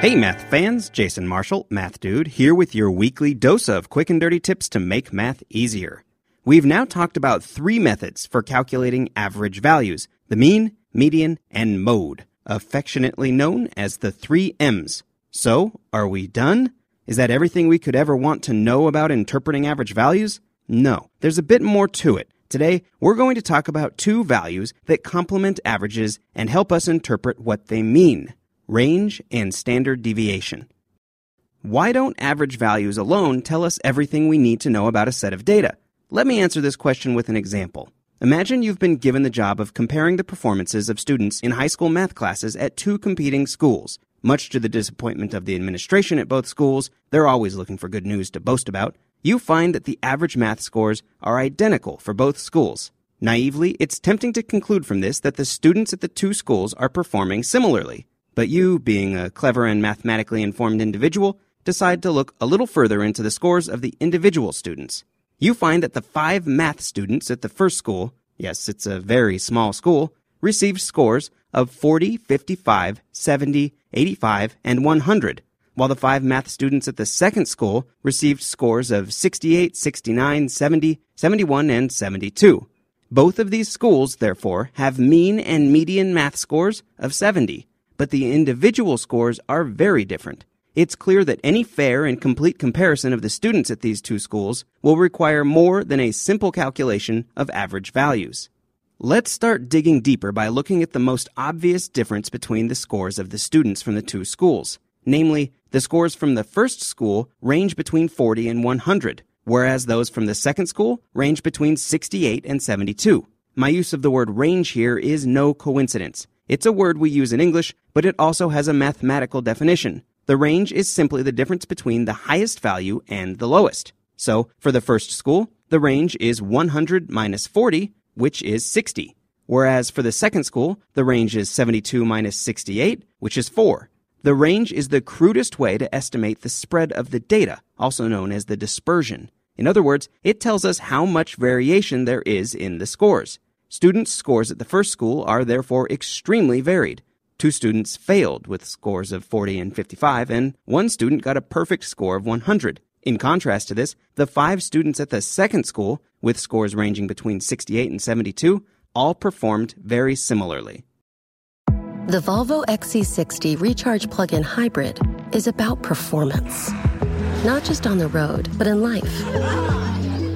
Hey, math fans, Jason Marshall, Math Dude, here with your weekly dose of quick and dirty tips to make math easier. We've now talked about three methods for calculating average values the mean, median, and mode, affectionately known as the three M's. So, are we done? Is that everything we could ever want to know about interpreting average values? No, there's a bit more to it. Today, we're going to talk about two values that complement averages and help us interpret what they mean range and standard deviation. Why don't average values alone tell us everything we need to know about a set of data? Let me answer this question with an example. Imagine you've been given the job of comparing the performances of students in high school math classes at two competing schools. Much to the disappointment of the administration at both schools, they're always looking for good news to boast about. You find that the average math scores are identical for both schools. Naively, it's tempting to conclude from this that the students at the two schools are performing similarly. But you, being a clever and mathematically informed individual, decide to look a little further into the scores of the individual students. You find that the five math students at the first school, yes, it's a very small school, received scores of 40, 55, 70, 85, and 100, while the five math students at the second school received scores of 68, 69, 70, 71, and 72. Both of these schools, therefore, have mean and median math scores of 70 but the individual scores are very different. It's clear that any fair and complete comparison of the students at these two schools will require more than a simple calculation of average values. Let's start digging deeper by looking at the most obvious difference between the scores of the students from the two schools. Namely, the scores from the first school range between 40 and 100, whereas those from the second school range between 68 and 72. My use of the word range here is no coincidence. It's a word we use in English, but it also has a mathematical definition. The range is simply the difference between the highest value and the lowest. So, for the first school, the range is 100 minus 40, which is 60. Whereas for the second school, the range is 72 minus 68, which is 4. The range is the crudest way to estimate the spread of the data, also known as the dispersion. In other words, it tells us how much variation there is in the scores. Students' scores at the first school are therefore extremely varied. Two students failed with scores of 40 and 55, and one student got a perfect score of 100. In contrast to this, the five students at the second school, with scores ranging between 68 and 72, all performed very similarly. The Volvo XC60 Recharge Plug in Hybrid is about performance, not just on the road, but in life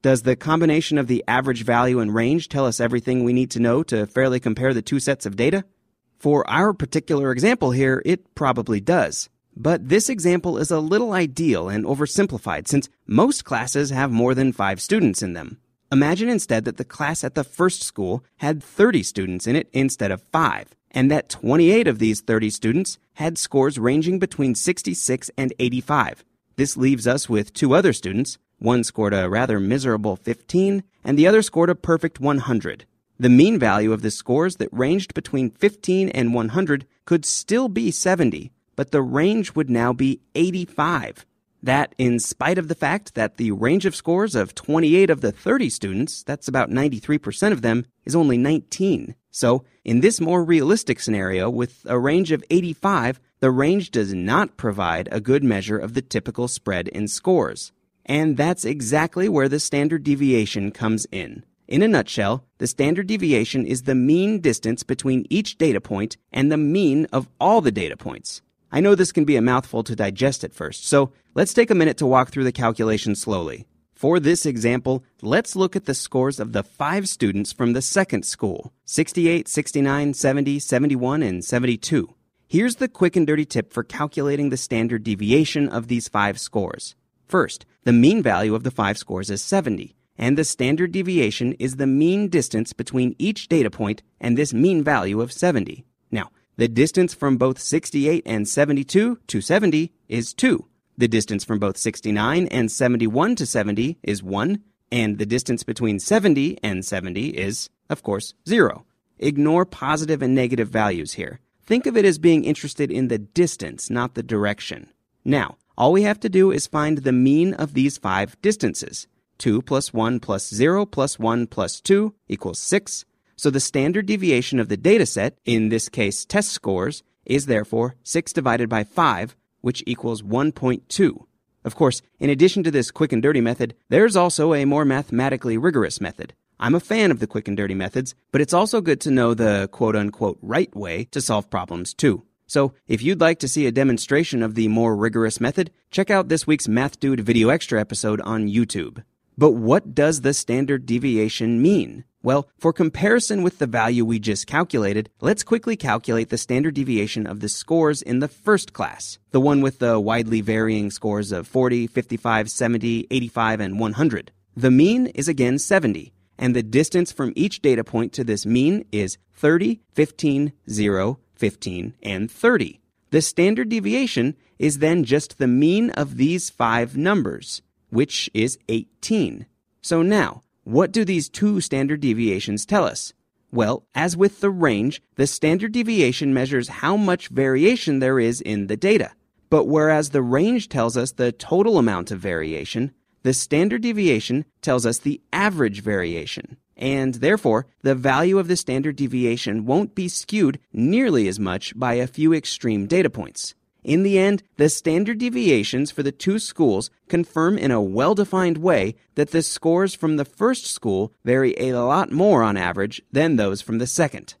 Does the combination of the average value and range tell us everything we need to know to fairly compare the two sets of data? For our particular example here, it probably does. But this example is a little ideal and oversimplified since most classes have more than five students in them. Imagine instead that the class at the first school had 30 students in it instead of 5, and that 28 of these 30 students had scores ranging between 66 and 85. This leaves us with two other students, one scored a rather miserable 15, and the other scored a perfect 100. The mean value of the scores that ranged between 15 and 100 could still be 70, but the range would now be 85. That, in spite of the fact that the range of scores of 28 of the 30 students, that's about 93% of them, is only 19. So, in this more realistic scenario, with a range of 85, the range does not provide a good measure of the typical spread in scores. And that's exactly where the standard deviation comes in. In a nutshell, the standard deviation is the mean distance between each data point and the mean of all the data points. I know this can be a mouthful to digest at first, so let's take a minute to walk through the calculation slowly. For this example, let's look at the scores of the five students from the second school 68, 69, 70, 71, and 72. Here's the quick and dirty tip for calculating the standard deviation of these five scores. First, the mean value of the five scores is 70 and the standard deviation is the mean distance between each data point and this mean value of 70. Now, the distance from both 68 and 72 to 70 is 2. The distance from both 69 and 71 to 70 is 1. And the distance between 70 and 70 is, of course, 0. Ignore positive and negative values here. Think of it as being interested in the distance, not the direction. Now, all we have to do is find the mean of these five distances. 2 plus 1 plus 0 plus 1 plus 2 equals 6. So the standard deviation of the dataset, in this case test scores, is therefore 6 divided by 5, which equals 1.2. Of course, in addition to this quick and dirty method, there's also a more mathematically rigorous method. I'm a fan of the quick and dirty methods, but it's also good to know the quote unquote right way to solve problems too. So, if you'd like to see a demonstration of the more rigorous method, check out this week's Math Dude Video Extra episode on YouTube. But what does the standard deviation mean? Well, for comparison with the value we just calculated, let's quickly calculate the standard deviation of the scores in the first class, the one with the widely varying scores of 40, 55, 70, 85, and 100. The mean is again 70, and the distance from each data point to this mean is 30, 15, 0, 15, and 30. The standard deviation is then just the mean of these five numbers which is 18. So now, what do these two standard deviations tell us? Well, as with the range, the standard deviation measures how much variation there is in the data. But whereas the range tells us the total amount of variation, the standard deviation tells us the average variation. And therefore, the value of the standard deviation won't be skewed nearly as much by a few extreme data points. In the end, the standard deviations for the two schools confirm in a well defined way that the scores from the first school vary a lot more on average than those from the second.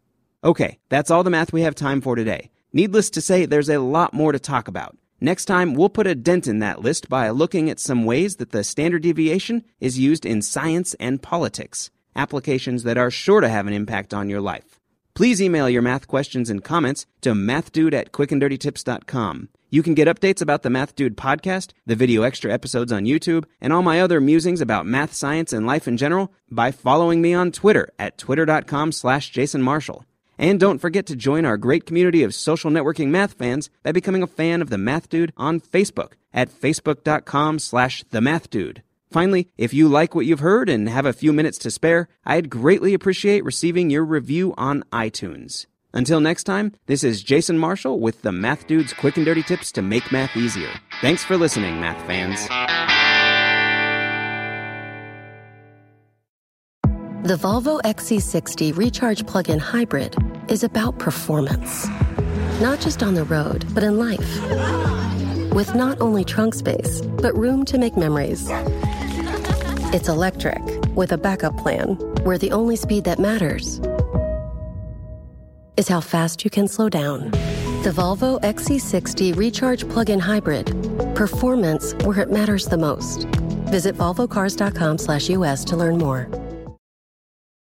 Okay, that's all the math we have time for today. Needless to say, there's a lot more to talk about. Next time, we'll put a dent in that list by looking at some ways that the standard deviation is used in science and politics, applications that are sure to have an impact on your life. Please email your math questions and comments to mathdude at quickanddirtytips.com. You can get updates about the Math Dude podcast, the video extra episodes on YouTube, and all my other musings about math, science, and life in general by following me on Twitter at twitter.com slash Jason Marshall. And don't forget to join our great community of social networking math fans by becoming a fan of the Math Dude on Facebook at facebook.com slash the Math Dude. Finally, if you like what you've heard and have a few minutes to spare, I'd greatly appreciate receiving your review on iTunes. Until next time, this is Jason Marshall with the Math Dude's quick and dirty tips to make math easier. Thanks for listening, math fans. The Volvo XC60 Recharge Plug in Hybrid is about performance, not just on the road, but in life. With not only trunk space, but room to make memories. It's electric with a backup plan where the only speed that matters is how fast you can slow down. The Volvo XC60 Recharge Plug-in Hybrid. Performance where it matters the most. Visit volvocars.com/us to learn more.